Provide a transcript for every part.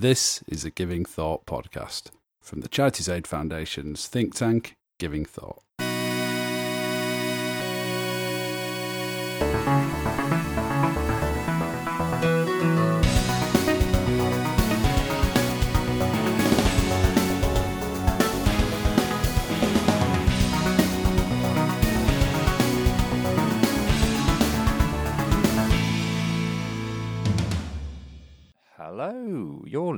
This is a Giving Thought podcast from the Charities Aid Foundation's think tank, Giving Thought.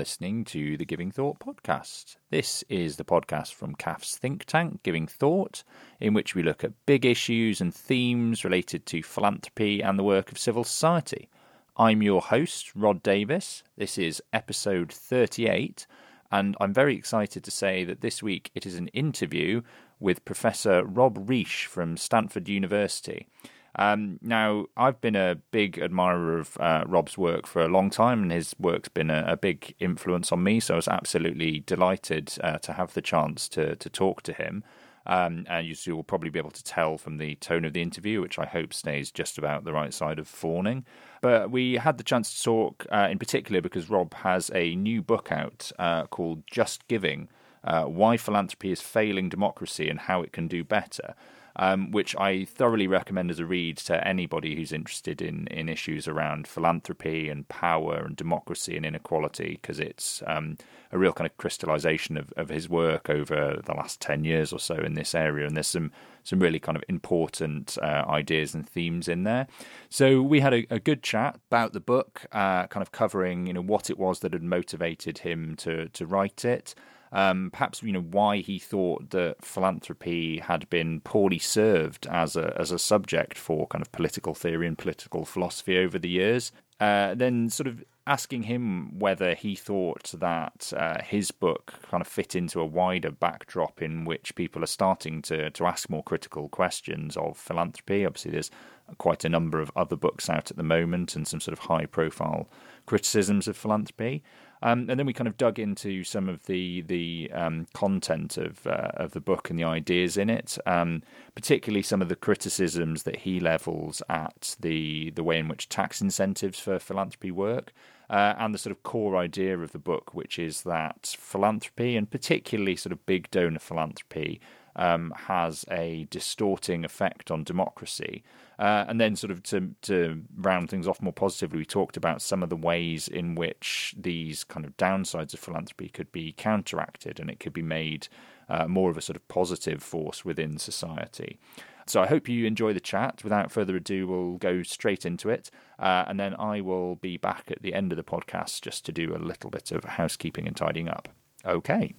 Listening to the Giving Thought podcast. This is the podcast from CAF's think tank, Giving Thought, in which we look at big issues and themes related to philanthropy and the work of civil society. I'm your host, Rhodri Davies. This is episode 38, and I'm very excited to say that this week it is an interview with Professor Rob Reich from Stanford University. Um, now, I've been a big admirer of uh, Rob's work for a long time, and his work's been a, a big influence on me. So I was absolutely delighted uh, to have the chance to to talk to him. Um, and you will probably be able to tell from the tone of the interview, which I hope stays just about the right side of fawning. But we had the chance to talk uh, in particular because Rob has a new book out uh, called Just Giving uh, Why Philanthropy is Failing Democracy and How It Can Do Better um, which I thoroughly recommend as a read to anybody who's interested in, in issues around philanthropy and power and democracy and inequality, because it's um, a real kind of crystallization of, of his work over the last 10 years or so in this area. And there's some, some really kind of important uh, ideas and themes in there. So we had a, a good chat about the book, uh, kind of covering you know what it was that had motivated him to, to write it. Um, perhaps you know why he thought that philanthropy had been poorly served as a as a subject for kind of political theory and political philosophy over the years. Uh, then sort of asking him whether he thought that uh, his book kind of fit into a wider backdrop in which people are starting to to ask more critical questions of philanthropy. Obviously, there's quite a number of other books out at the moment and some sort of high profile criticisms of philanthropy. Um, and then we kind of dug into some of the the um, content of uh, of the book and the ideas in it, um, particularly some of the criticisms that he levels at the the way in which tax incentives for philanthropy work, uh, and the sort of core idea of the book, which is that philanthropy and particularly sort of big donor philanthropy um, has a distorting effect on democracy. Uh, and then, sort of to to round things off more positively, we talked about some of the ways in which these kind of downsides of philanthropy could be counteracted, and it could be made uh, more of a sort of positive force within society. So I hope you enjoy the chat. Without further ado, we'll go straight into it, uh, and then I will be back at the end of the podcast just to do a little bit of housekeeping and tidying up. Okay.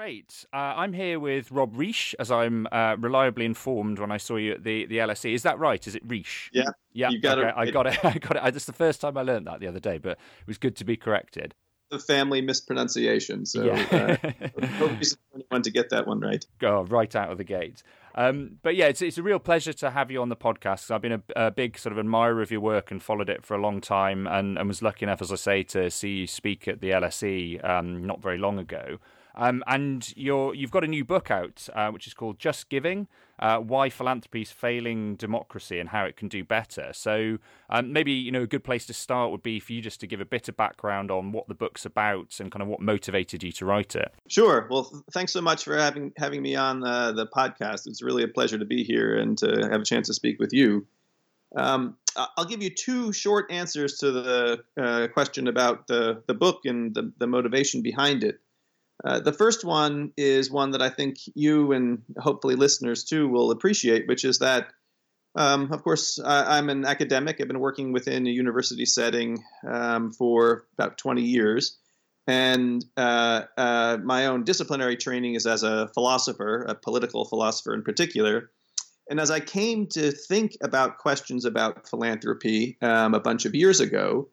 Great. Uh, I'm here with Rob Reich, as I'm uh, reliably informed when I saw you at the, the LSE. Is that right? Is it Reich? Yeah. Yeah. You got okay. it. I got it. I got it. That's the first time I learned that the other day, but it was good to be corrected. The family mispronunciation. So, Yeah. uh, for anyone to get that one right. Go right out of the gate. Um, but yeah, it's it's a real pleasure to have you on the podcast. I've been a, a big sort of admirer of your work and followed it for a long time, and, and was lucky enough, as I say, to see you speak at the LSE um, not very long ago. Um, and you're, you've got a new book out, uh, which is called Just Giving uh, Why Philanthropy is Failing Democracy and How It Can Do Better. So, um, maybe you know a good place to start would be for you just to give a bit of background on what the book's about and kind of what motivated you to write it. Sure. Well, thanks so much for having having me on uh, the podcast. It's really a pleasure to be here and to have a chance to speak with you. Um, I'll give you two short answers to the uh, question about the, the book and the, the motivation behind it. Uh, the first one is one that I think you and hopefully listeners too will appreciate, which is that, um, of course, I'm an academic. I've been working within a university setting um, for about 20 years. And uh, uh, my own disciplinary training is as a philosopher, a political philosopher in particular. And as I came to think about questions about philanthropy um, a bunch of years ago,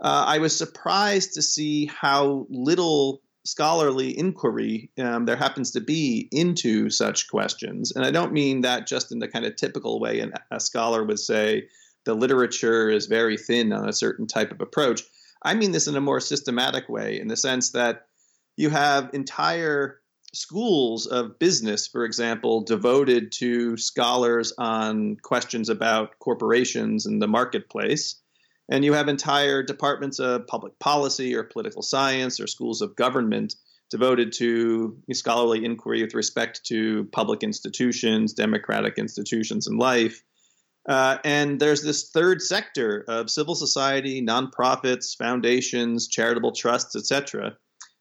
uh, I was surprised to see how little scholarly inquiry um, there happens to be into such questions. And I don't mean that just in the kind of typical way an, a scholar would say the literature is very thin on a certain type of approach. I mean this in a more systematic way, in the sense that you have entire schools of business, for example, devoted to scholars on questions about corporations and the marketplace. And you have entire departments of public policy or political science or schools of government devoted to scholarly inquiry with respect to public institutions, democratic institutions, and life. Uh, and there's this third sector of civil society, nonprofits, foundations, charitable trusts, etc.,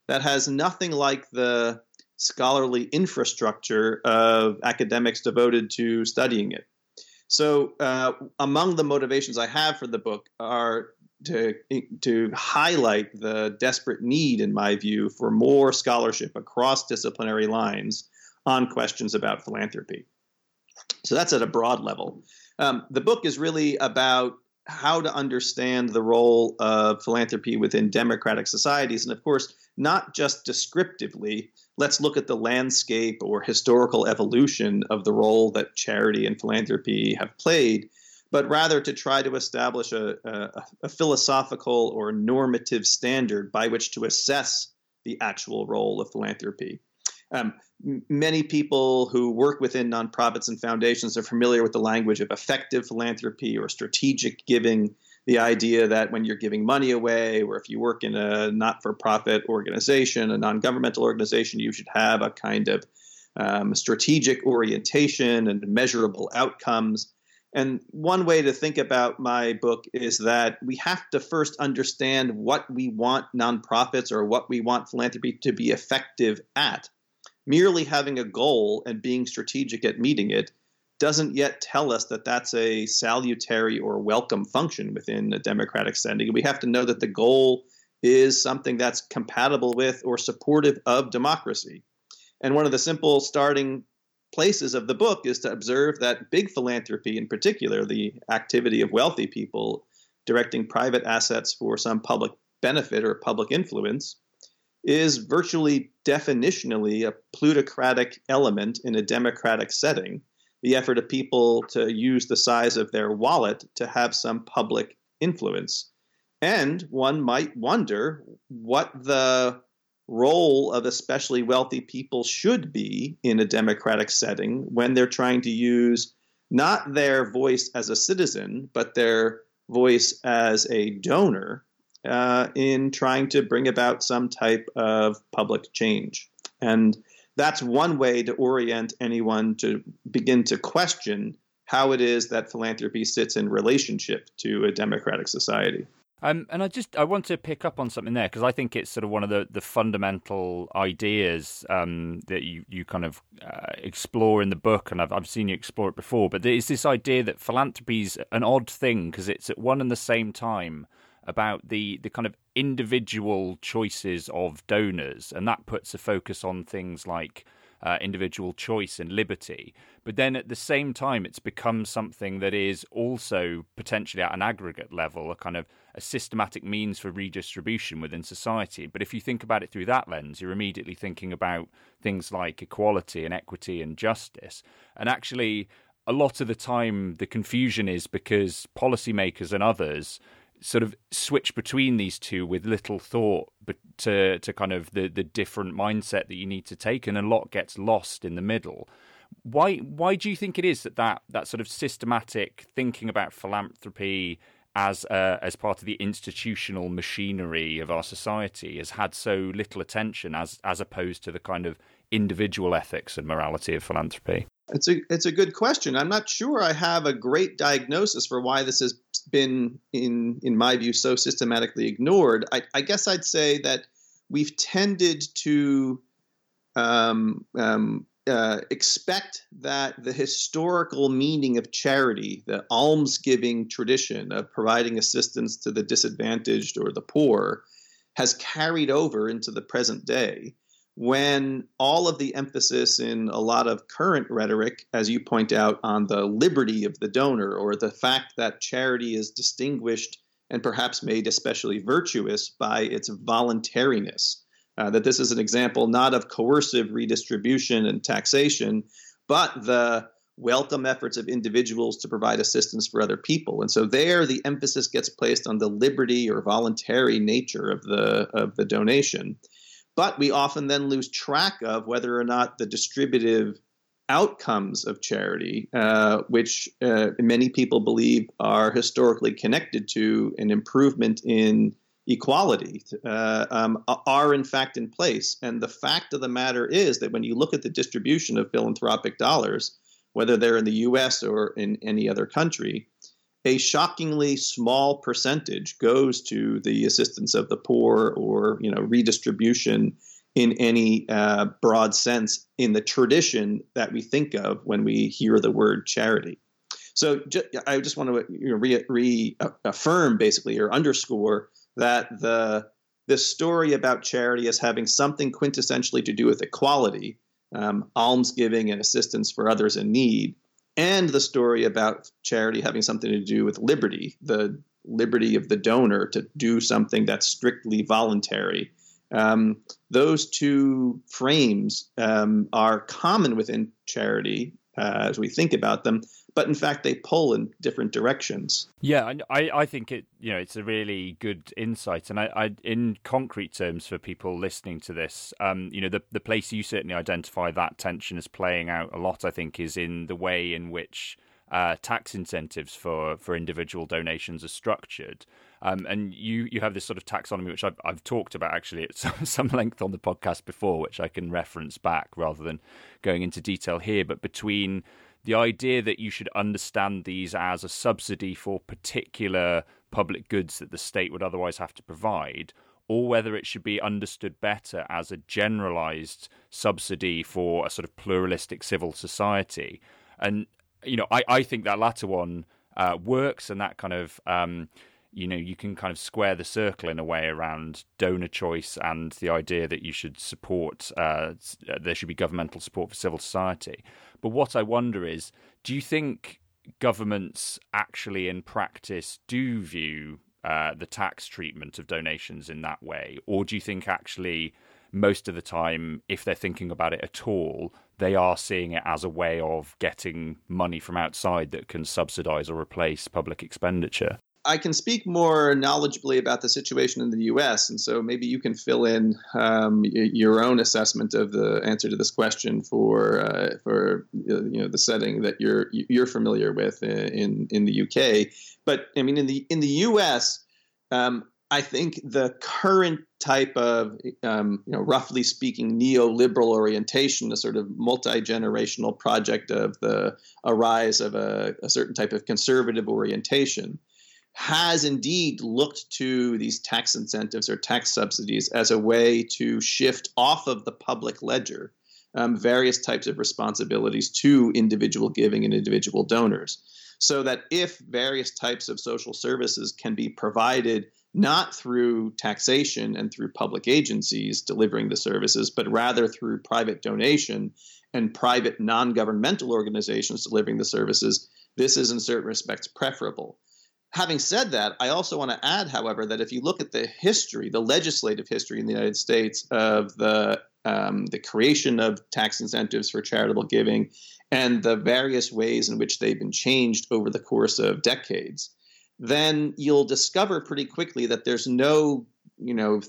that has nothing like the scholarly infrastructure of academics devoted to studying it. So, uh, among the motivations I have for the book are to to highlight the desperate need, in my view, for more scholarship across disciplinary lines on questions about philanthropy. So that's at a broad level. Um, the book is really about how to understand the role of philanthropy within democratic societies, and of course, not just descriptively. Let's look at the landscape or historical evolution of the role that charity and philanthropy have played, but rather to try to establish a, a, a philosophical or normative standard by which to assess the actual role of philanthropy. Um, many people who work within nonprofits and foundations are familiar with the language of effective philanthropy or strategic giving. The idea that when you're giving money away, or if you work in a not for profit organization, a non governmental organization, you should have a kind of um, strategic orientation and measurable outcomes. And one way to think about my book is that we have to first understand what we want nonprofits or what we want philanthropy to be effective at merely having a goal and being strategic at meeting it doesn't yet tell us that that's a salutary or welcome function within a democratic setting. We have to know that the goal is something that's compatible with or supportive of democracy. And one of the simple starting places of the book is to observe that big philanthropy, in particular, the activity of wealthy people directing private assets for some public benefit or public influence, is virtually definitionally a plutocratic element in a democratic setting, the effort of people to use the size of their wallet to have some public influence. And one might wonder what the role of especially wealthy people should be in a democratic setting when they're trying to use not their voice as a citizen, but their voice as a donor uh, in trying to bring about some type of public change. And that's one way to orient anyone to begin to question how it is that philanthropy sits in relationship to a democratic society. Um, and I just I want to pick up on something there because I think it's sort of one of the, the fundamental ideas um, that you, you kind of uh, explore in the book, and I've I've seen you explore it before. But there's this idea that philanthropy is an odd thing because it's at one and the same time about the the kind of individual choices of donors, and that puts a focus on things like uh, individual choice and liberty. But then at the same time, it's become something that is also potentially at an aggregate level, a kind of a systematic means for redistribution within society. But if you think about it through that lens, you're immediately thinking about things like equality and equity and justice. And actually, a lot of the time, the confusion is because policymakers and others sort of switch between these two with little thought but to to kind of the the different mindset that you need to take and a lot gets lost in the middle. Why why do you think it is that that, that sort of systematic thinking about philanthropy as uh, as part of the institutional machinery of our society has had so little attention as as opposed to the kind of individual ethics and morality of philanthropy it's a it's a good question. I'm not sure I have a great diagnosis for why this has been, in in my view, so systematically ignored. I, I guess I'd say that we've tended to um, um, uh, expect that the historical meaning of charity, the almsgiving tradition of providing assistance to the disadvantaged or the poor, has carried over into the present day when all of the emphasis in a lot of current rhetoric, as you point out, on the liberty of the donor or the fact that charity is distinguished and perhaps made especially virtuous by its voluntariness. Uh, that this is an example not of coercive redistribution and taxation, but the welcome efforts of individuals to provide assistance for other people. And so there the emphasis gets placed on the liberty or voluntary nature of the of the donation. But we often then lose track of whether or not the distributive outcomes of charity, uh, which uh, many people believe are historically connected to an improvement in equality, uh, um, are in fact in place. And the fact of the matter is that when you look at the distribution of philanthropic dollars, whether they're in the US or in any other country, a shockingly small percentage goes to the assistance of the poor or you know redistribution in any uh, broad sense in the tradition that we think of when we hear the word charity. So ju- I just want to you know, re- reaffirm basically or underscore that the the story about charity as having something quintessentially to do with equality, um, almsgiving and assistance for others in need, and the story about charity having something to do with liberty, the liberty of the donor to do something that's strictly voluntary. Um, those two frames um, are common within charity uh, as we think about them, but in fact they pull in different directions. Yeah, I, I think it you know it's a really good insight, and I, I in concrete terms for people listening to this, um, you know the the place you certainly identify that tension as playing out a lot, I think, is in the way in which uh, tax incentives for for individual donations are structured. Um, and you you have this sort of taxonomy, which I've, I've talked about actually at some, some length on the podcast before, which I can reference back rather than going into detail here. But between the idea that you should understand these as a subsidy for particular public goods that the state would otherwise have to provide, or whether it should be understood better as a generalized subsidy for a sort of pluralistic civil society. And, you know, I, I think that latter one uh, works and that kind of um, you know you can kind of square the circle in a way around donor choice and the idea that you should support uh, there should be governmental support for civil society. But what i wonder is do you think governments actually in practice do view uh, the tax treatment of donations in that way? Or do you think actually most of the time if they're thinking about it at all they are seeing it as a way of getting money from outside that can subsidize or replace public expenditure I can speak more knowledgeably about the situation in the U.S., and so maybe you can fill in um, your own assessment of the answer to this question for uh, for you know the setting that you're you're familiar with in in the U.K. But I mean, in the in the U.S., um, I think the current type of, um, you know, roughly speaking, neoliberal orientation, the sort of multi generational project of the a rise of a, a certain type of conservative orientation has indeed looked to these tax incentives or tax subsidies as a way to shift off of the public ledger um, various types of responsibilities to individual giving and individual donors. So that if various types of social services can be provided not through taxation and through public agencies delivering the services, but rather through private donation and private non governmental organizations delivering the services, this is in certain respects preferable. Having said that, I also want to add, however, that if you look at the history, the legislative history in the United States of the um, the creation of tax incentives for charitable giving and the various ways in which they've been changed over the course of decades, then you'll discover pretty quickly that there's no, you know,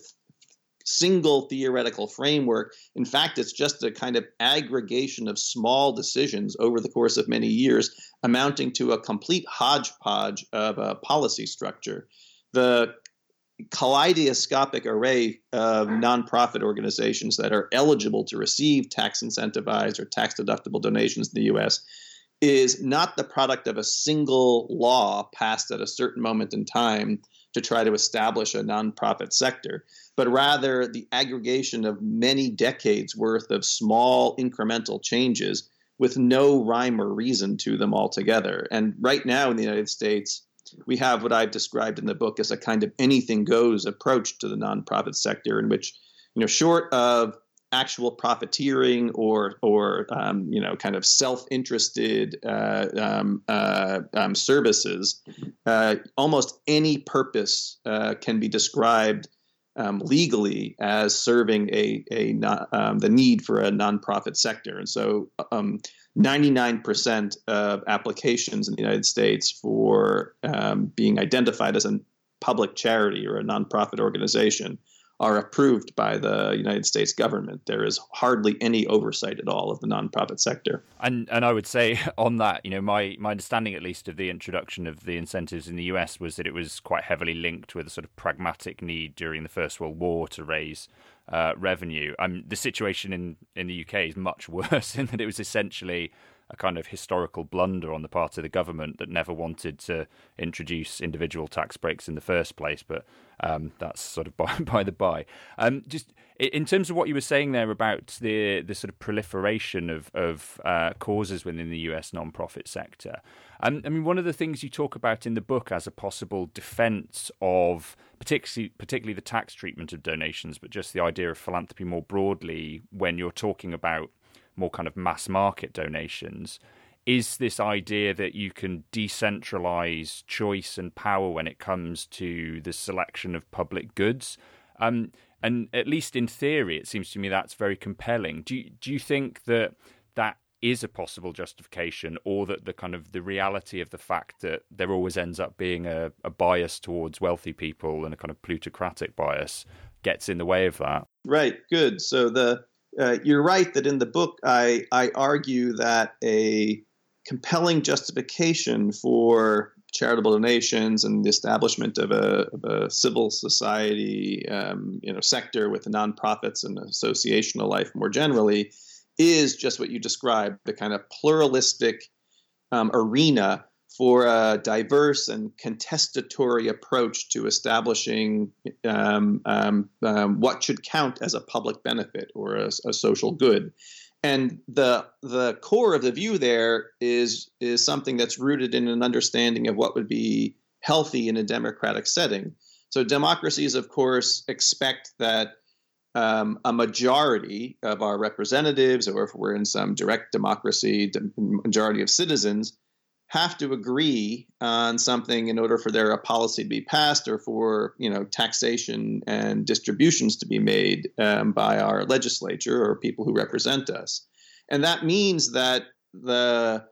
single theoretical framework. In fact, it's just a kind of aggregation of small decisions over the course of many years, amounting to a complete hodgepodge of a policy structure. The kaleidoscopic array of nonprofit organizations that are eligible to receive tax incentivized or tax deductible donations in the US is not the product of a single law passed at a certain moment in time to try to establish a nonprofit sector, but rather the aggregation of many decades worth of small incremental changes with no rhyme or reason to them altogether. And right now in the United States, we have what I've described in the book as a kind of anything goes approach to the nonprofit sector, in which, you know, short of actual profiteering or or um, you know kind of self-interested uh, um, uh, um, services, uh, almost any purpose uh, can be described um, legally as serving a a um, the need for a nonprofit sector, and so. 99% um, of applications in the United States for being identified as a public charity or a nonprofit organization are approved by the United States government. There is hardly any oversight at all of the nonprofit sector. And and I would say on that, you know, my my understanding at least of the introduction of the incentives in the US was that it was quite heavily linked with a sort of pragmatic need during the First World War to raise uh, revenue. Um, the situation in in the UK is much worse in that it was essentially a kind of historical blunder on the part of the government that never wanted to introduce individual tax breaks in the first place. But um, that's sort of by, by the by. Um, just in terms of what you were saying there about the the sort of proliferation of of uh, causes within the U.S. nonprofit sector. Um, I mean, one of the things you talk about in the book as a possible defence of particularly particularly the tax treatment of donations, but just the idea of philanthropy more broadly when you're talking about more kind of mass market donations is this idea that you can decentralize choice and power when it comes to the selection of public goods. Um, and at least in theory, it seems to me that's very compelling. Do you, do you think that that is a possible justification, or that the kind of the reality of the fact that there always ends up being a, a bias towards wealthy people and a kind of plutocratic bias gets in the way of that? Right. Good. So the uh, you're right that in the book I, I argue that a compelling justification for charitable donations and the establishment of a, of a civil society um, you know sector with nonprofits and associational life more generally is just what you described the kind of pluralistic um, arena for a diverse and contestatory approach to establishing um, um, um, what should count as a public benefit or a, a, social good. And the the core of the view there is is something that's rooted in an understanding of what would be healthy in a democratic setting. So democracies, of course, expect that um, a majority of our representatives, or if we're in some direct democracy, majority of citizens, have to agree on something in order for their policy to be passed or for you know taxation and distributions to be made um, by our legislature or people who represent us. And that means that the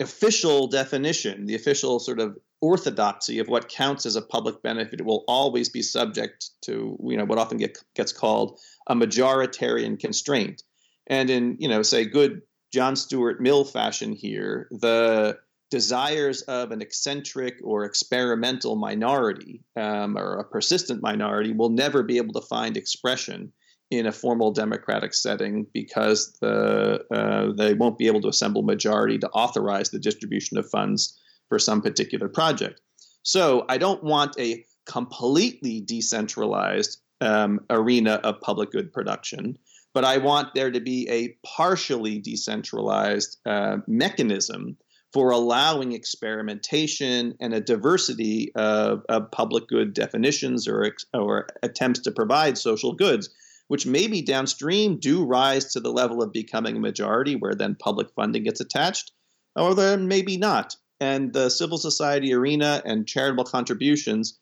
official definition the official sort of orthodoxy of what counts as a public benefit will always be subject to you know what often get, gets called a majoritarian constraint. And in you know say good john stuart mill fashion here the desires of an eccentric or experimental minority um, or a persistent minority will never be able to find expression in a formal democratic setting because the, uh, they won't be able to assemble majority to authorize the distribution of funds for some particular project. So I don't want a completely decentralized um, arena of public good production, but I want there to be a partially decentralized uh, mechanism for allowing experimentation and a diversity of, of public good definitions or, or attempts to provide social goods, which maybe downstream do rise to the level of becoming a majority where then public funding gets attached, or then maybe not. And the civil society arena and charitable contributions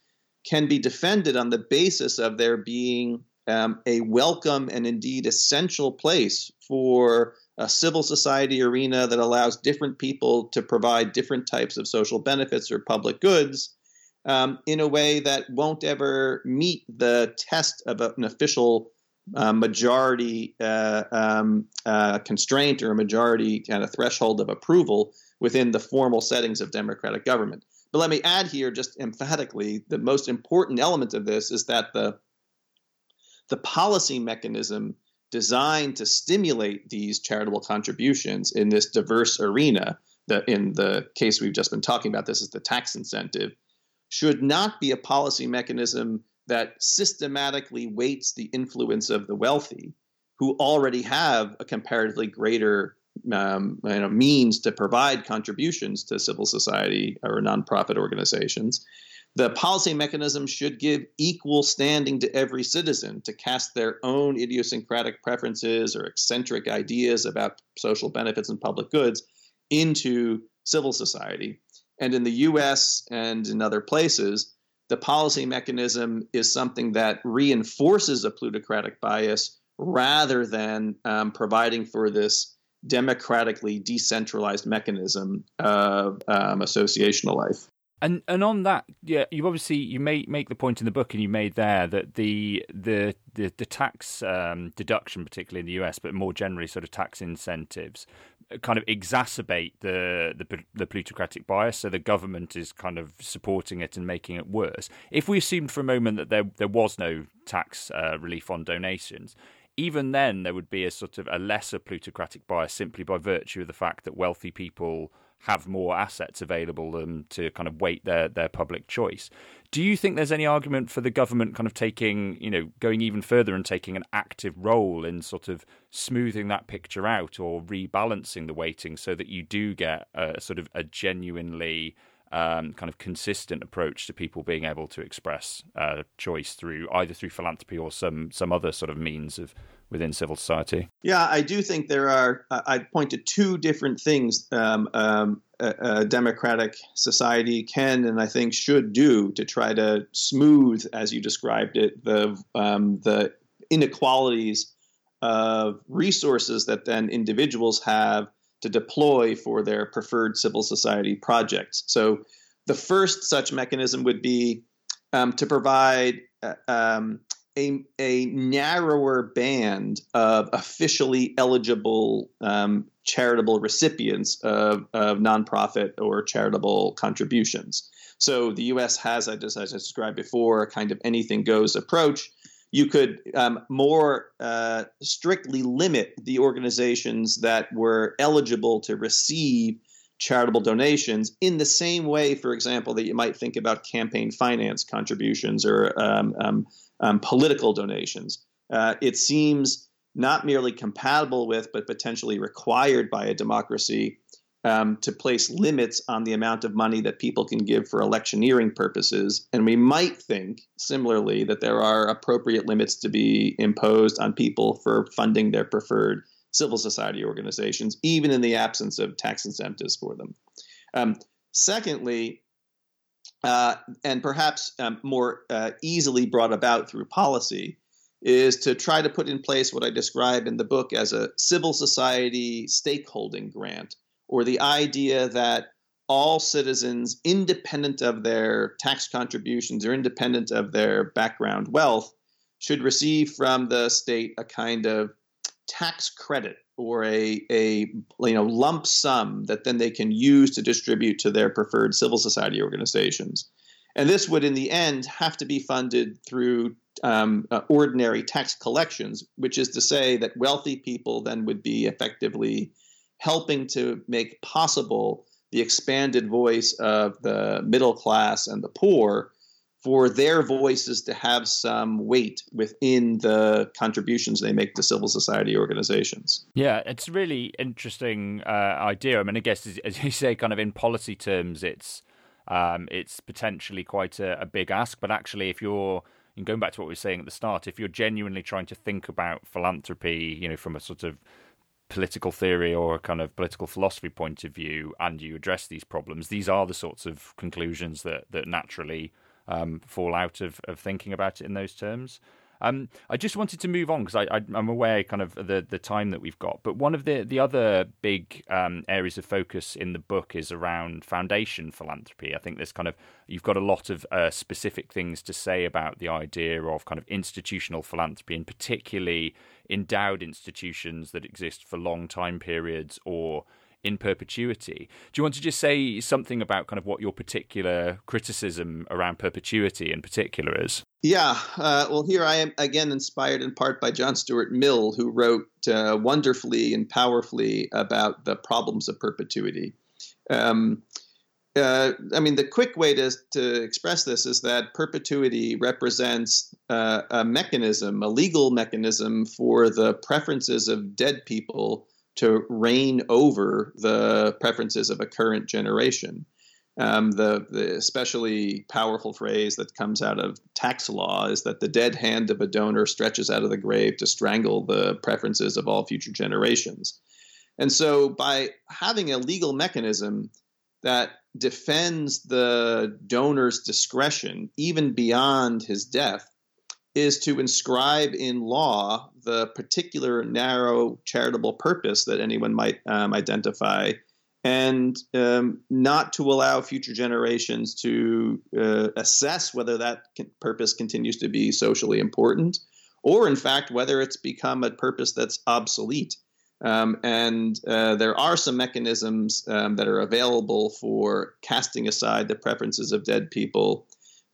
can be defended on the basis of there being um, a welcome and indeed essential place for a civil society arena that allows different people to provide different types of social benefits or public goods um, in a way that won't ever meet the test of an official uh, majority uh, um, uh, constraint or a majority kind of threshold of approval within the formal settings of democratic government. But let me add here, just emphatically, the most important element of this is that the the policy mechanism designed to stimulate these charitable contributions in this diverse arena. The, in the case we've just been talking about, this is the tax incentive, should not be a policy mechanism that systematically weights the influence of the wealthy, who already have a comparatively greater um, you know, means to provide contributions to civil society or nonprofit organizations, the policy mechanism should give equal standing to every citizen to cast their own idiosyncratic preferences or eccentric ideas about social benefits and public goods into civil society. And in the US and in other places, the policy mechanism is something that reinforces a plutocratic bias rather than um, providing for this democratically decentralized mechanism of um, associational life. And and on that, yeah, you obviously you make make the point in the book, and you made there that the the the, the tax um, deduction, particularly in the US, but more generally, sort of tax incentives, kind of exacerbate the, the the plutocratic bias. So the government is kind of supporting it and making it worse. If we assumed for a moment that there there was no tax uh, relief on donations, even then there would be a sort of a lesser plutocratic bias simply by virtue of the fact that wealthy people have more assets available them to kind of weight their their public choice. Do you think there's any argument for the government kind of taking, you know, going even further and taking an active role in sort of smoothing that picture out or rebalancing the weighting so that you do get a sort of a genuinely um, kind of consistent approach to people being able to express uh, choice through either through philanthropy or some some other sort of means of within civil society? Yeah, I do think there are. I'd point to two different things um, um, a, a, democratic society can and I think should do to try to smooth, as you described it, the um, the inequalities of resources that then individuals have to deploy for their preferred civil society projects. So, the first such mechanism would be um, to provide uh, um, a, a narrower band of officially eligible um, charitable recipients of, of nonprofit or charitable contributions. So the U.S. has, as I described before, a kind of anything goes approach. You could um, more uh, strictly limit the organizations that were eligible to receive charitable donations in the same way, for example, that you might think about campaign finance contributions or um, um, um, political donations. Uh, it seems not merely compatible with, but potentially required by a democracy um, to place limits on the amount of money that people can give for electioneering purposes. And we might think, similarly, that there are appropriate limits to be imposed on people for funding their preferred civil society organizations, even in the absence of tax incentives for them. Um, secondly, uh, and perhaps um, more uh, easily brought about through policy, is to try to put in place what I describe in the book as a civil society stakeholding grant, or the idea that all citizens, independent of their tax contributions or independent of their background wealth, should receive from the state a kind of tax credit or a, a you know lump sum that then they can use to distribute to their preferred civil society organizations. And this would, in the end, have to be funded through um, uh, ordinary tax collections, which is to say that wealthy people then would be effectively helping to make possible the expanded voice of the middle class and the poor for their voices to have some weight within the contributions they make to civil society organizations. Yeah, it's really interesting uh, idea. I mean, I guess as, as, you say, kind of in policy terms, it's um, it's potentially quite a, a, big ask. But actually, if you're and going back to what we were saying at the start, if you're genuinely trying to think about philanthropy, you know, from a sort of political theory or a kind of political philosophy point of view, and you address these problems, these are the sorts of conclusions that that naturally um, fall out of, of thinking about it in those terms. Um, I just wanted to move on because I, am aware kind of the the time that we've got. But one of the the other big um, areas of focus in the book is around foundation philanthropy. I think there's kind of you've got a lot of uh, specific things to say about the idea of kind of institutional philanthropy, and particularly endowed institutions that exist for long time periods or in perpetuity. Do you want to just say something about kind of what your particular criticism around perpetuity in particular is? Yeah, uh, well, here I am again inspired in part by John Stuart Mill, who wrote uh, wonderfully and powerfully about the problems of perpetuity. Um, uh, I mean, the quick way to, to express this is that perpetuity represents uh, a mechanism, a legal mechanism for the preferences of dead people to reign over the preferences of a current generation. Um, the, the, especially powerful phrase that comes out of tax law is that the dead hand of a donor stretches out of the grave to strangle the preferences of all future generations. And so, by having a legal mechanism that defends the donor's discretion even beyond his death, is to inscribe in law the particular narrow charitable purpose that anyone might um, identify and um, not to allow future generations to uh, assess whether that purpose continues to be socially important, or in fact whether it's become a purpose that's obsolete. Um, and uh, there are some mechanisms um, that are available for casting aside the preferences of dead people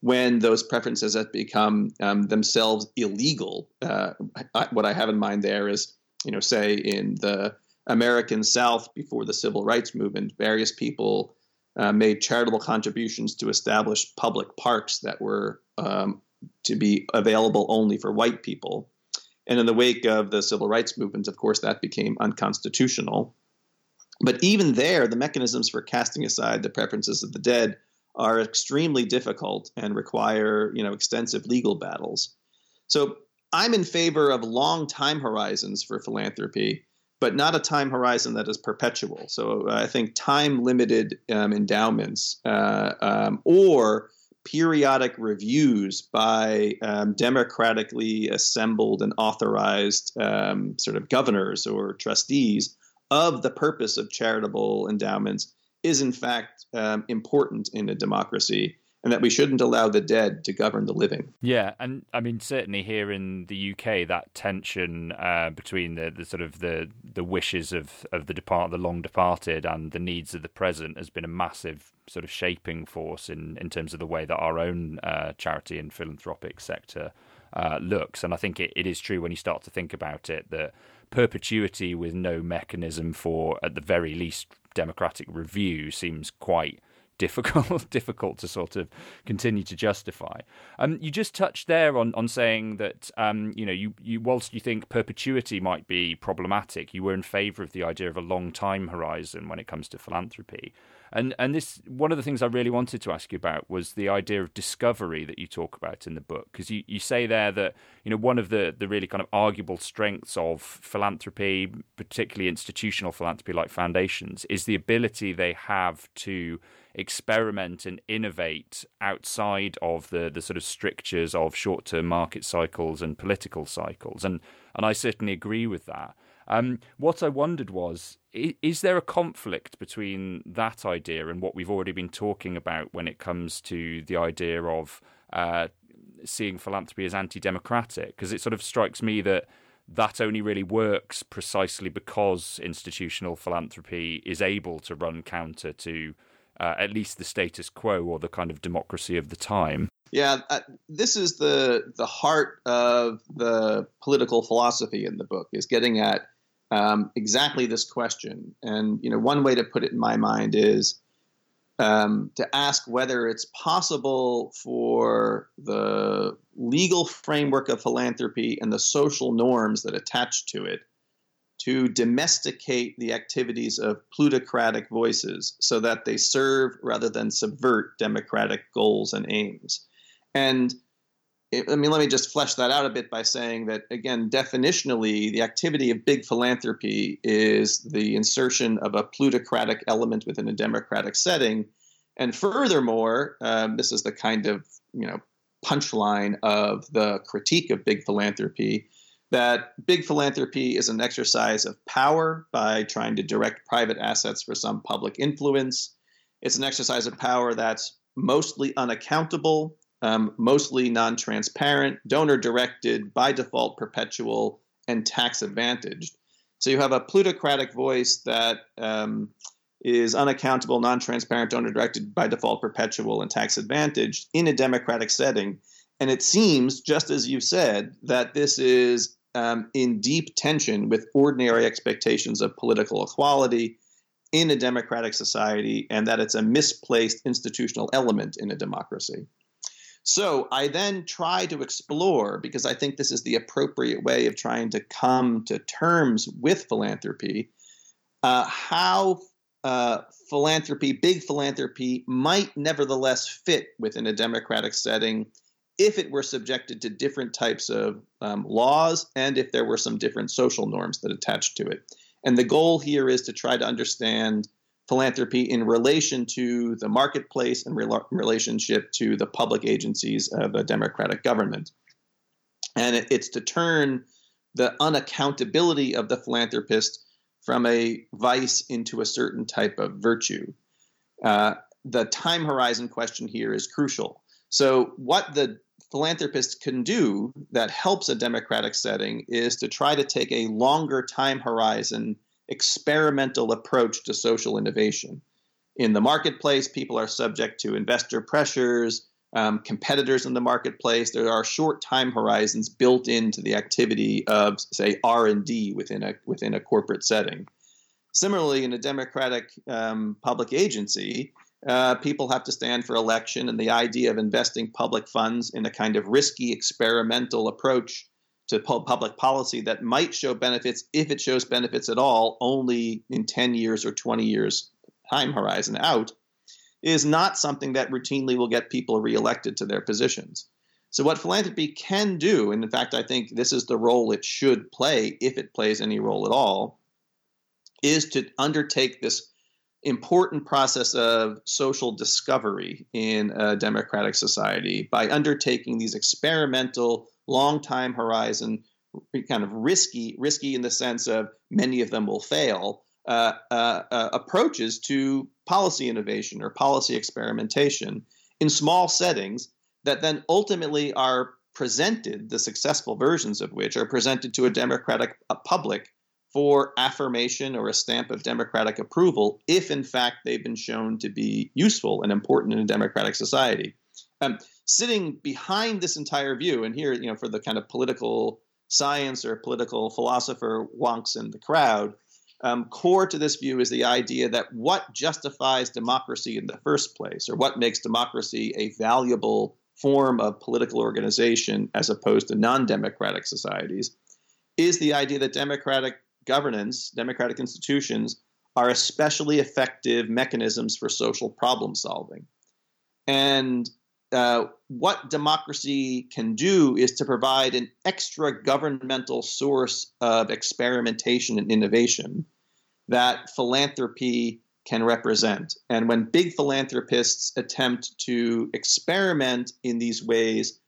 when those preferences have become um, themselves illegal. Uh, I, what I have in mind there is, you know, say in the American South before the civil rights movement, various people uh, made charitable contributions to establish public parks that were um, to be available only for white people. And in the wake of the civil rights movement, of course, that became unconstitutional. But even there, the mechanisms for casting aside the preferences of the dead are extremely difficult and require, you know, extensive legal battles. So I'm in favor of long time horizons for philanthropy, but not a time horizon that is perpetual. So I think time limited um, endowments uh, um, or periodic reviews by um, democratically assembled and authorized um, sort of governors or trustees of the purpose of charitable endowments is in fact um, important in a democracy and that we shouldn't allow the dead to govern the living. Yeah, and I mean certainly here in the UK, that tension uh, between the, the sort of the the wishes of of the depart the long departed and the needs of the present has been a massive sort of shaping force in in terms of the way that our own uh, charity and philanthropic sector uh, looks. And I think it, it is true when you start to think about it that perpetuity with no mechanism for, at the very least, democratic review seems quite difficult difficult to sort of continue to justify. Um, you just touched there on on saying that um, you know you, you whilst you think perpetuity might be problematic, you were in favour of the idea of a long time horizon when it comes to philanthropy. And and this one of the things I really wanted to ask you about was the idea of discovery that you talk about in the book because you, you say there that you know one of the the really kind of arguable strengths of philanthropy, particularly institutional philanthropy like foundations, is the ability they have to experiment and innovate outside of the, the sort of strictures of short term market cycles and political cycles. And, and I certainly agree with that. Um, what I wondered was is there a conflict between that idea and what we've already been talking about when it comes to the idea of uh, seeing philanthropy as anti democratic? Because it sort of strikes me that that only really works precisely because institutional philanthropy is able to run counter to uh, at least the status quo or the kind of democracy of the time. Yeah, uh, this is the the heart of the political philosophy in the book is getting at um, exactly this question. And you know, one way to put it in my mind is um, to ask whether it's possible for the legal framework of philanthropy and the social norms that attach to it to domesticate the activities of plutocratic voices so that they serve rather than subvert democratic goals and aims. And I mean, let me just flesh that out a bit by saying that, again, definitionally, the activity of big philanthropy is the insertion of a plutocratic element within a democratic setting. And furthermore, um, this is the kind of, you know, punchline of the critique of big philanthropy that big philanthropy is an exercise of power by trying to direct private assets for some public influence. It's an exercise of power that's mostly unaccountable, um, mostly non transparent, donor directed, by default perpetual, and tax advantaged. So you have a plutocratic voice that um, is unaccountable, non transparent, donor directed, by default perpetual, and tax advantaged in a democratic setting. And it seems, just as you said, that this is um, in deep tension with ordinary expectations of political equality in a democratic society, and that it's a misplaced institutional element in a democracy. So I then try to explore, because I think this is the appropriate way of trying to come to terms with philanthropy, uh, how uh, philanthropy, big philanthropy, might nevertheless fit within a democratic setting if it were subjected to different types of um, laws and if there were some different social norms that attached to it. And the goal here is to try to understand philanthropy in relation to the marketplace and re- relationship to the public agencies of a democratic government. And it, it's to turn the unaccountability of the philanthropist from a vice into a certain type of virtue. Uh, the time horizon question here is crucial. So, what the philanthropists can do that helps a democratic setting is to try to take a longer time horizon experimental approach to social innovation. In the marketplace, people are subject to investor pressures, um, competitors in the marketplace. There are short time horizons built into the activity of, say, R and D within a within a corporate setting. Similarly, in a democratic um, public agency, uh, people have to stand for election, and the idea of investing public funds in a kind of risky experimental approach to public policy that might show benefits, if it shows benefits at all, only in 10 years or 20 years time horizon out, is not something that routinely will get people reelected to their positions. So, what philanthropy can do, and in fact, I think this is the role it should play, if it plays any role at all, is to undertake this important process of social discovery in a democratic society by undertaking these experimental, long time horizon, kind of risky, risky in the sense of many of them will fail, uh, uh, uh, approaches to policy innovation or policy experimentation in small settings that then ultimately are presented, the successful versions of which are presented to a democratic public for affirmation or a stamp of democratic approval if, in fact, they've been shown to be useful and important in a democratic society. Um, sitting behind this entire view, and here, you know, for the kind of political science or political philosopher wonks in the crowd, um, core to this view is the idea that what justifies democracy in the first place, or what makes democracy a valuable form of political organization as opposed to non democratic societies, is the idea that democratic governance, democratic institutions, are especially effective mechanisms for social problem solving. And uh, what democracy can do is to provide an extra governmental source of experimentation and innovation that philanthropy can represent. And when big philanthropists attempt to experiment in these ways,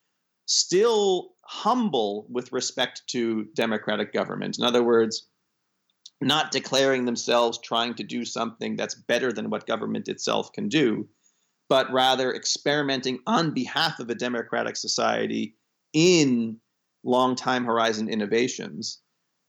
still humble with respect to democratic government, in other words, not declaring themselves trying to do something that's better than what government itself can do, but rather experimenting on behalf of a democratic society in long time horizon innovations,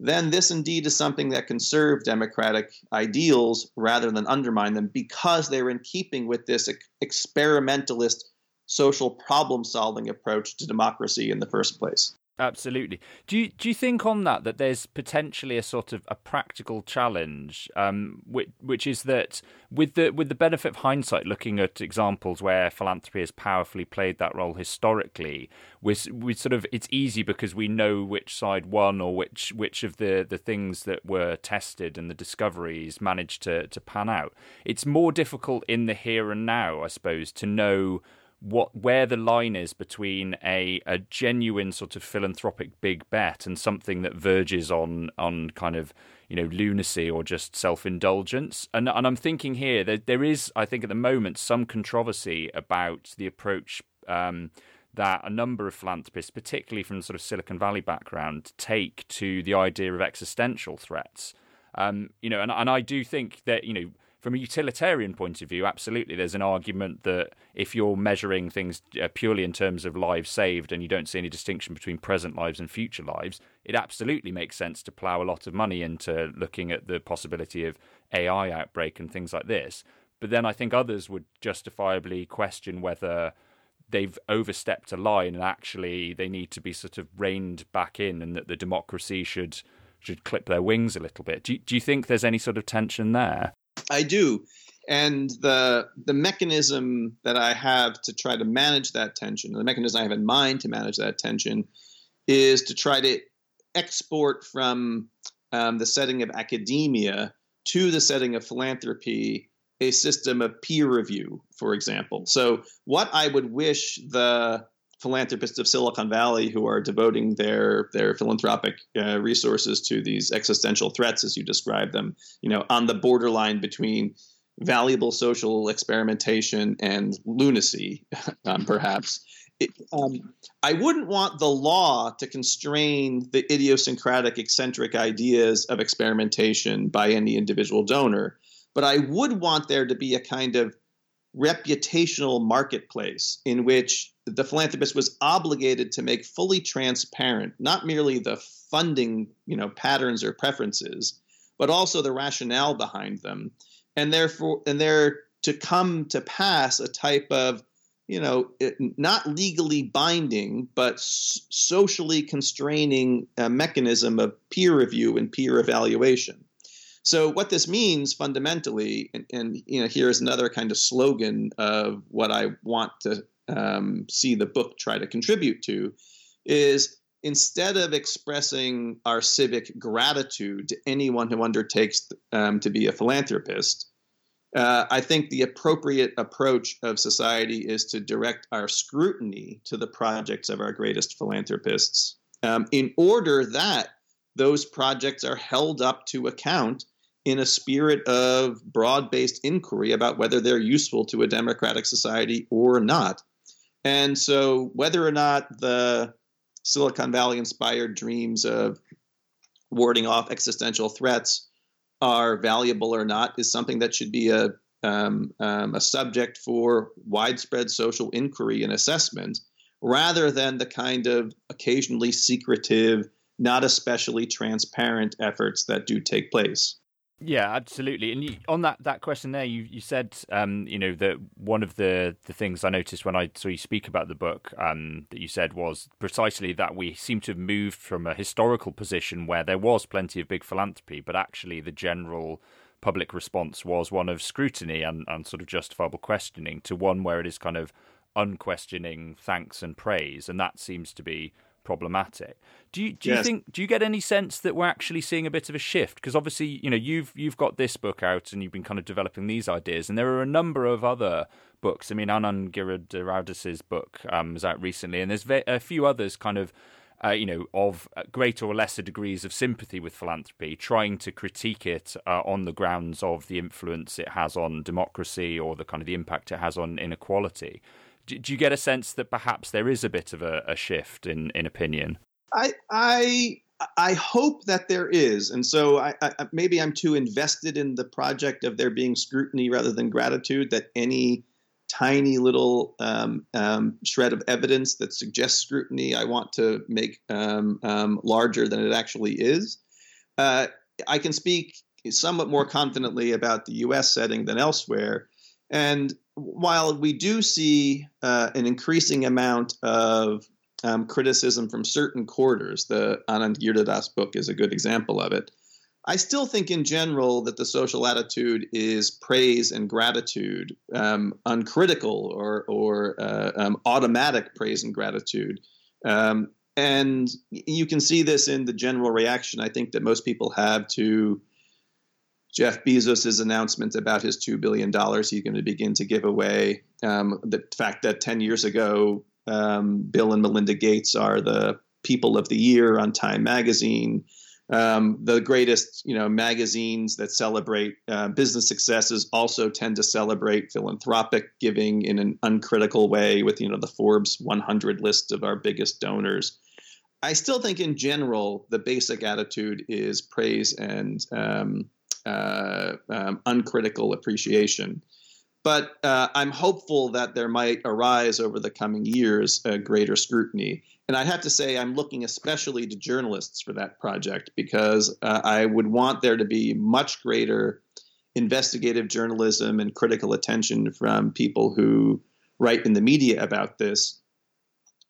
then this indeed is something that can serve democratic ideals rather than undermine them because they're in keeping with this experimentalist social problem solving approach to democracy in the first place. Absolutely. Do you do you think on that that there's potentially a sort of a practical challenge, um, which, which is that with the with the benefit of hindsight, looking at examples where philanthropy has powerfully played that role historically, we we sort of it's easy because we know which side won or which which of the the things that were tested and the discoveries managed to to pan out. It's more difficult in the here and now, I suppose, to know what where the line is between a a genuine sort of philanthropic big bet and something that verges on on kind of you know lunacy or just self indulgence. And and I'm thinking here that there is I think at the moment some controversy about the approach. Um, that a number of philanthropists, particularly from sort of Silicon Valley background, take to the idea of existential threats. Um, you know, and and I do think that you know from a utilitarian point of view, absolutely, there's an argument that if you're measuring things uh, purely in terms of lives saved and you don't see any distinction between present lives and future lives, it absolutely makes sense to plough a lot of money into looking at the possibility of AI outbreak and things like this. But then I think others would justifiably question whether they've overstepped a line and actually they need to be sort of reined back in and that the democracy should should clip their wings a little bit. Do do you think there's any sort of tension there? I do. And the the mechanism that I have to try to manage that tension, the mechanism I have in mind to manage that tension, is to try to export from um, the setting of academia to the setting of philanthropy a system of peer review, for example. So, what I would wish the philanthropists of Silicon Valley who are devoting their their philanthropic uh, resources to these existential threats, as you describe them, you know, on the borderline between valuable social experimentation and lunacy, um, perhaps, it, um, I wouldn't want the law to constrain the idiosyncratic, eccentric ideas of experimentation by any individual donor, but I would want there to be a kind of reputational marketplace in which the philanthropist was obligated to make fully transparent not merely the funding you know patterns or preferences but also the rationale behind them. And therefore and there to come to pass a type of you know not legally binding but socially constraining uh, mechanism of peer review and peer evaluation. So what this means fundamentally, and, and you know, here's another kind of slogan of what I want to um, see the book try to contribute to, is instead of expressing our civic gratitude to anyone who undertakes um, to be a philanthropist, uh, I think the appropriate approach of society is to direct our scrutiny to the projects of our greatest philanthropists um, in order that those projects are held up to account in a spirit of broad based inquiry about whether they're useful to a democratic society or not. And so, whether or not the Silicon Valley inspired dreams of warding off existential threats are valuable or not is something that should be a, um, um, a subject for widespread social inquiry and assessment rather than the kind of occasionally secretive, not especially transparent efforts that do take place. Yeah, absolutely. And you, on that, that question there, you, you said, um, you know, that one of the, the things I noticed when I saw you speak about the book um, that you said was precisely that we seem to have moved from a historical position where there was plenty of big philanthropy, but actually the general public response was one of scrutiny and, and sort of justifiable questioning to one where it is kind of unquestioning thanks and praise. And that seems to be problematic. Do you do you yes. think do you get any sense that we're actually seeing a bit of a shift? Because obviously, you know, you've you've got this book out and you've been kind of developing these ideas, and there are a number of other books. I mean, Anand Giridharadas' book um, was out recently, and there's a few others kind of. Uh, you know, of greater or lesser degrees of sympathy with philanthropy, trying to critique it uh, on the grounds of the influence it has on democracy or the kind of the impact it has on inequality do, do you get a sense that perhaps there is a bit of a, a shift in, in opinion? I, I I hope that there is, and so I, I, maybe I'm too invested in the project of there being scrutiny rather than gratitude. That any tiny little um, um, shred of evidence that suggests scrutiny, I want to make um, um larger than it actually is. Uh, I can speak somewhat more confidently about the U.S. setting than elsewhere, and while we do see uh, an increasing amount of um, criticism from certain quarters, the Anand Giridharadas book is a good example of it. I still think, in general, that the social attitude is praise and gratitude, um, uncritical or, or uh, um, automatic praise and gratitude. Um, and you can see this in the general reaction I think that most people have to Jeff Bezos' announcement about his $2 billion he's going to begin to give away. Um, the fact that 10 years ago, um, Bill and Melinda Gates are the people of the year on Time magazine. Um, the greatest, you know, magazines that celebrate uh, business successes also tend to celebrate philanthropic giving in an uncritical way with, you know, the Forbes 100 list of our biggest donors. I still think, in general, the basic attitude is praise and um, uh, um, uncritical appreciation. But uh, I'm hopeful that there might arise over the coming years a greater scrutiny. And I have to say, I'm looking especially to journalists for that project because uh, I would want there to be much greater investigative journalism and critical attention from people who write in the media about this.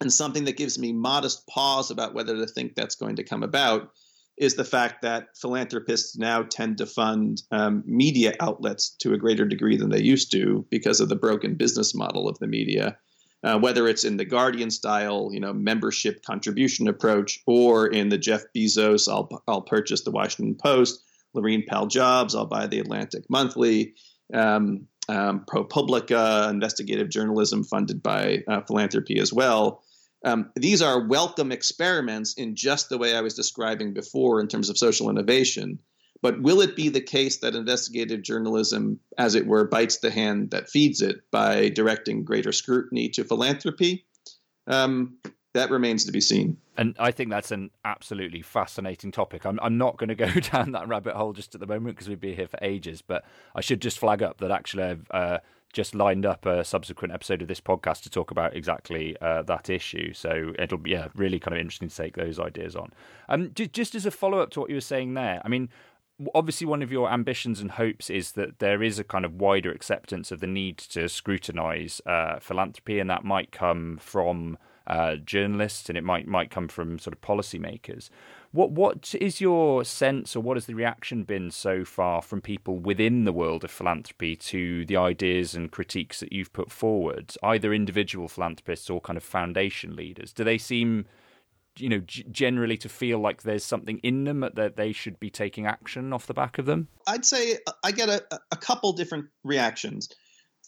And something that gives me modest pause about whether to think that's going to come about is the fact that philanthropists now tend to fund um, media outlets to a greater degree than they used to because of the broken business model of the media. Uh, whether it's in the Guardian style, you know, membership contribution approach, or in the Jeff Bezos, I'll I'll purchase the Washington Post, Laurene Powell Jobs, I'll buy the Atlantic Monthly, um, um, ProPublica, investigative journalism funded by uh, philanthropy as well. Um, these are welcome experiments in just the way I was describing before in terms of social innovation. But will it be the case that investigative journalism, as it were, bites the hand that feeds it by directing greater scrutiny to philanthropy? um, that remains to be seen. And I think that's an absolutely fascinating topic. I'm, I'm not going to go down that rabbit hole just at the moment because we'd be here for ages. But I should just flag up that actually I've uh, just lined up a subsequent episode of this podcast to talk about exactly uh, that issue. So it'll be yeah, really kind of interesting to take those ideas on. Um, just as a follow up to what you were saying there, I mean, obviously one of your ambitions and hopes is that there is a kind of wider acceptance of the need to scrutinize uh, philanthropy, and that might come from uh, journalists and it might might come from sort of policymakers. What what is your sense, or what has the reaction been so far from people within the world of philanthropy to the ideas and critiques that you've put forward, either individual philanthropists or kind of foundation leaders? Do they seem you know, generally to feel like there's something in them that they should be taking action off the back of them? I'd say uh, I get a, a couple different reactions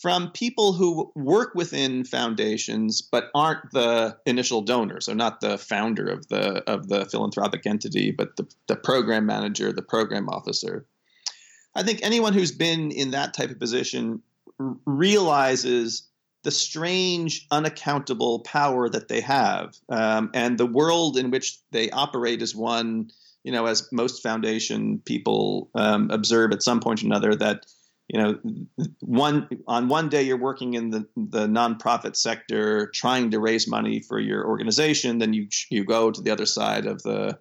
from people who work within foundations but aren't the initial donor, so not the founder of the of the philanthropic entity, but the, the program manager, the program officer. I think anyone who's been in that type of position r- realizes the strange, unaccountable power that they have, um, and the world in which they operate is one, you know, as most foundation people um, observe at some point or another, that you know, one on one day you're working in the the nonprofit sector trying to raise money for your organization, then you you go to the other side of the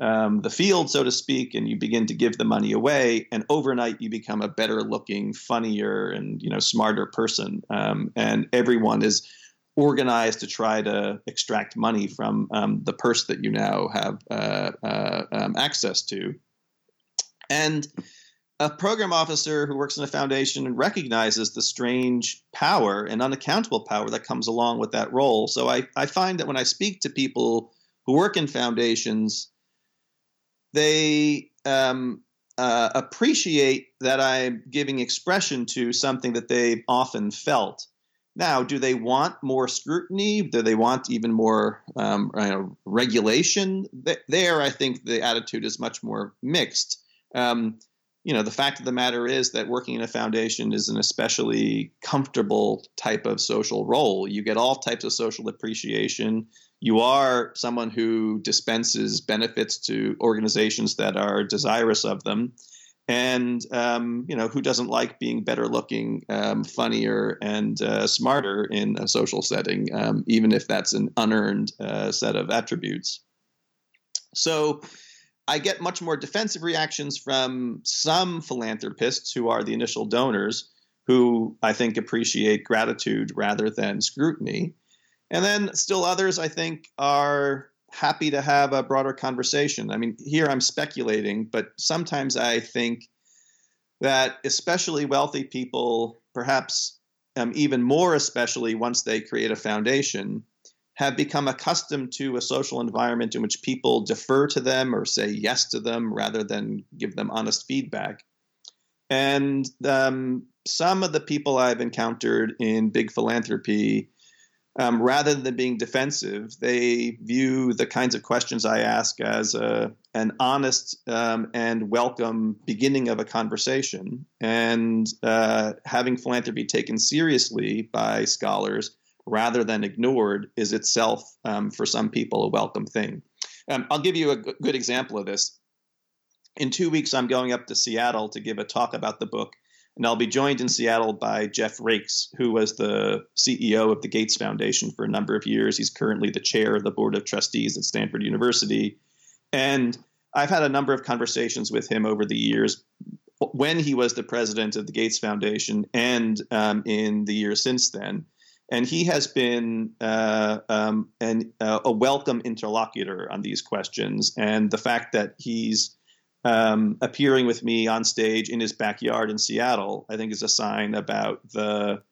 um, the field, so to speak, and you begin to give the money away. And overnight, you become a better looking, funnier, and you know smarter person. Um, and everyone is organized to try to extract money from um, the purse that you now have uh, uh, um, access to. And a program officer who works in a foundation and recognizes the strange power and unaccountable power that comes along with that role. So I, I find that when I speak to people who work in foundations, they um, uh, appreciate that I'm giving expression to something that they've often felt. Now, do they want more scrutiny? Do they want even more um, you know, regulation? There, I think the attitude is much more mixed. Um, you know, the fact of the matter is that working in a foundation is an especially comfortable type of social role. You get all types of social appreciation. You are someone who dispenses benefits to organizations that are desirous of them. And um, you know who doesn't like being better looking um, funnier and uh, smarter in a social setting um, even if that's an unearned uh, set of attributes. So i get much more defensive reactions from some philanthropists who are the initial donors who i think appreciate gratitude rather than scrutiny and then still others, I think, are happy to have a broader conversation. I mean, here I'm speculating, but sometimes I think that especially wealthy people, perhaps um, even more especially once they create a foundation, have become accustomed to a social environment in which people defer to them or say yes to them rather than give them honest feedback. And um, some of the people I've encountered in big philanthropy um, rather than being defensive, they view the kinds of questions I ask as a, an honest um, and welcome beginning of a conversation. And uh, having philanthropy taken seriously by scholars rather than ignored is itself, um, for some people, a welcome thing. Um, I'll give you a g- good example of this. In two weeks, I'm going up to Seattle to give a talk about the book and I'll be joined in Seattle by Jeff Raikes, who was the CEO of the Gates Foundation for a number of years. He's currently the chair of the board of trustees at Stanford University. And I've had a number of conversations with him over the years when he was the president of the Gates Foundation and um, in the years since then. And he has been uh, um, an, uh, a welcome interlocutor on these questions. And the fact that he's um, appearing with me on stage in his backyard in Seattle, I think is a sign about the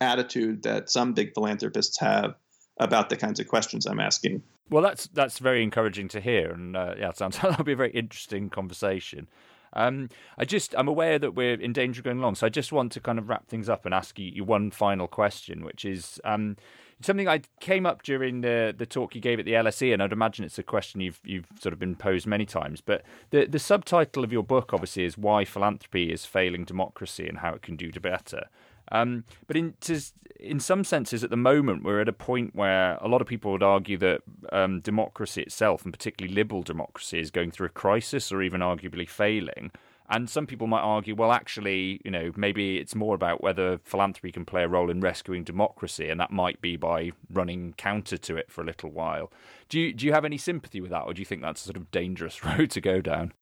attitude that some big philanthropists have about the kinds of questions I'm asking. Well, that's that's very encouraging to hear, and uh, yeah, sounds that'll be a very interesting conversation. Um, I just I'm aware that we're in danger of going long, so I just want to kind of wrap things up and ask you, you one final question, which is um, something I came up during the the talk you gave at the LSE, and I'd imagine it's a question you've you've sort of been posed many times. But the the subtitle of your book, obviously, is "Why Philanthropy is Failing Democracy and How It Can Do better." Um, but in to, in some senses, at the moment, we're at a point where a lot of people would argue that um, democracy itself, and particularly liberal democracy, is going through a crisis or even arguably failing. And some people might argue, well, actually, you know, maybe it's more about whether philanthropy can play a role in rescuing democracy, and that might be by running counter to it for a little while. Do you do you have any sympathy with that, or do you think that's a sort of dangerous road to go down?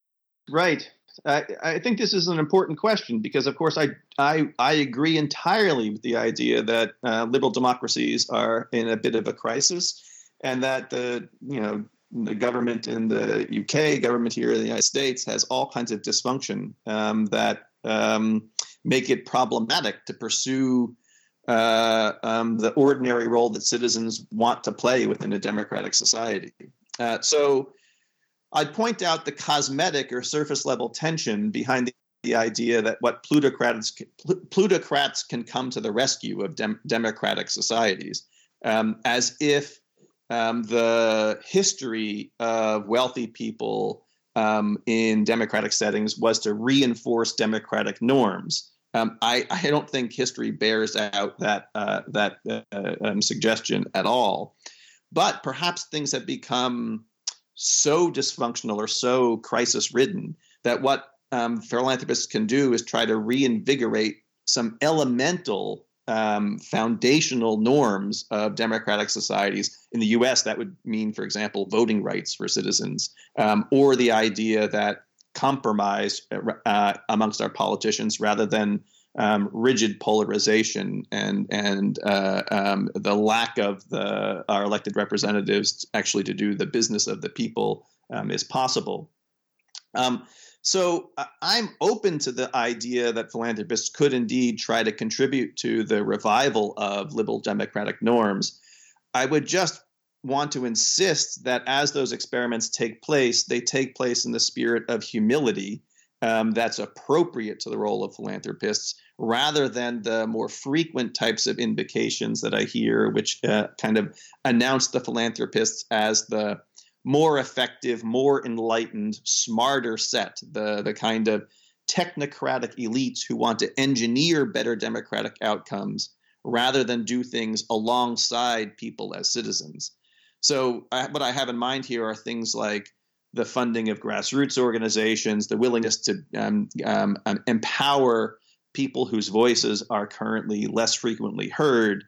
Right. I, I think this is an important question because, of course, I I, I agree entirely with the idea that uh, liberal democracies are in a bit of a crisis, and that the you know the government in the UK, government here in the United States, has all kinds of dysfunction um, that um, make it problematic to pursue uh, um, the ordinary role that citizens want to play within a democratic society. Uh, so I'd point out the cosmetic or surface level tension behind the, the idea that what plutocrats, plutocrats can come to the rescue of dem- democratic societies, um, as if um, the history of wealthy people um, in democratic settings was to reinforce democratic norms. Um, I, I, don't think history bears out that uh, that uh, um, suggestion at all. But perhaps things have become so dysfunctional or so crisis ridden that what um, philanthropists can do is try to reinvigorate some elemental um, foundational norms of democratic societies. In the US, that would mean, for example, voting rights for citizens, um, or the idea that compromise uh, amongst our politicians rather than um, rigid polarization and and uh, um, the lack of the our elected representatives actually to do the business of the people um, is possible. Um, so I'm open to the idea that philanthropists could indeed try to contribute to the revival of liberal democratic norms. I would just want to insist that as those experiments take place, they take place in the spirit of humility um, that's appropriate to the role of philanthropists rather than the more frequent types of invocations that I hear, which uh, kind of announce the philanthropists as the more effective, more enlightened, smarter set, the, the kind of technocratic elites who want to engineer better democratic outcomes rather than do things alongside people as citizens. So, I, what I have in mind here are things like the funding of grassroots organizations, the willingness to um, um, um, empower people whose voices are currently less frequently heard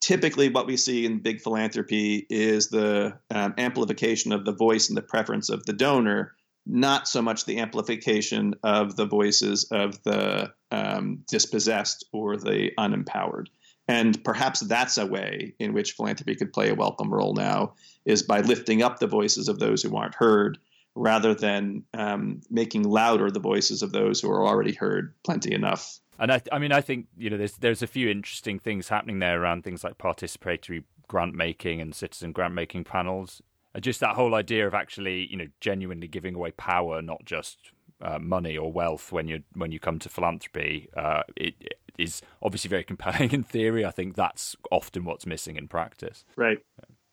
typically what we see in big philanthropy is the um, amplification of the voice and the preference of the donor not so much the amplification of the voices of the um, dispossessed or the unempowered. And perhaps that's a way in which philanthropy could play a welcome role now is by lifting up the voices of those who aren't heard rather than um, making louder the voices of those who are already heard plenty enough and I, I mean, I think you know, there's there's a few interesting things happening there around things like participatory grant making and citizen grant making panels. Just that whole idea of actually, you know, genuinely giving away power, not just uh, money or wealth when you when you come to philanthropy, uh, it, it is obviously very compelling in theory. I think that's often what's missing in practice. Right.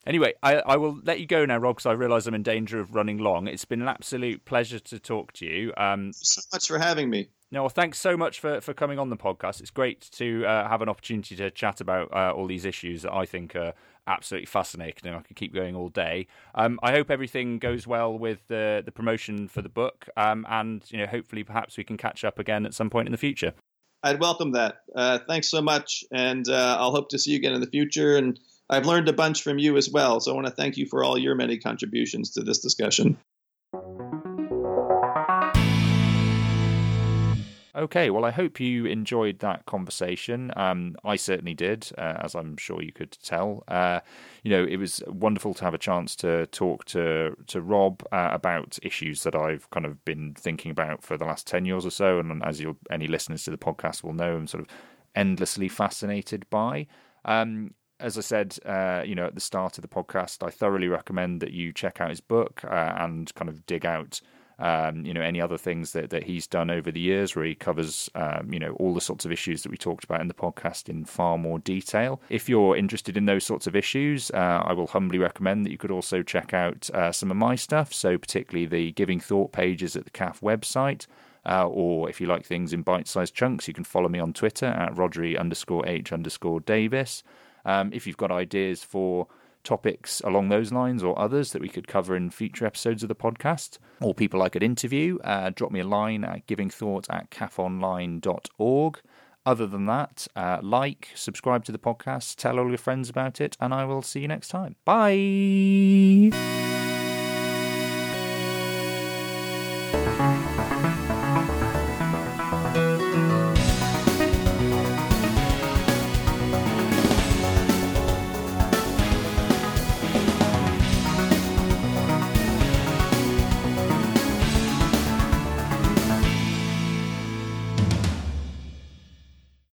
Anyway, I, I will let you go now, Rob, because I realise I'm in danger of running long. It's been an absolute pleasure to talk to you. Um, so much for having me. No, well, thanks so much for, for coming on the podcast. It's great to uh, have an opportunity to chat about uh, all these issues that I think are absolutely fascinating, and I could keep going all day. Um, I hope everything goes well with the the promotion for the book, um, and you know, hopefully, perhaps we can catch up again at some point in the future. I'd welcome that. Uh, thanks so much, and uh, I'll hope to see you again in the future. And I've learned a bunch from you as well, so I want to thank you for all your many contributions to this discussion. Okay, well, I hope you enjoyed that conversation. Um, I certainly did, uh, as I'm sure you could tell. Uh, you know, it was wonderful to have a chance to talk to to Rob uh, about issues that I've kind of been thinking about for the last ten years or so, and as any listeners to the podcast will know, I'm sort of endlessly fascinated by. Um, as I said, uh, you know, at the start of the podcast, I thoroughly recommend that you check out his book uh, and kind of dig out um, you know, any other things that, that he's done over the years where he covers, um, you know, all the sorts of issues that we talked about in the podcast in far more detail. If you're interested in those sorts of issues, uh, I will humbly recommend that you could also check out uh, some of my stuff. So, particularly the Giving Thought pages at the CAF website. Uh, or if you like things in bite sized chunks, you can follow me on Twitter at Rhodri underscore H underscore Davies. Um, if you've got ideas for topics along those lines or others that we could cover in future episodes of the podcast, or people I could interview, uh, drop me a line at givingthought at cafonline.org. Other than that, uh, like, subscribe to the podcast, tell all your friends about it, and I will see you next time. Bye.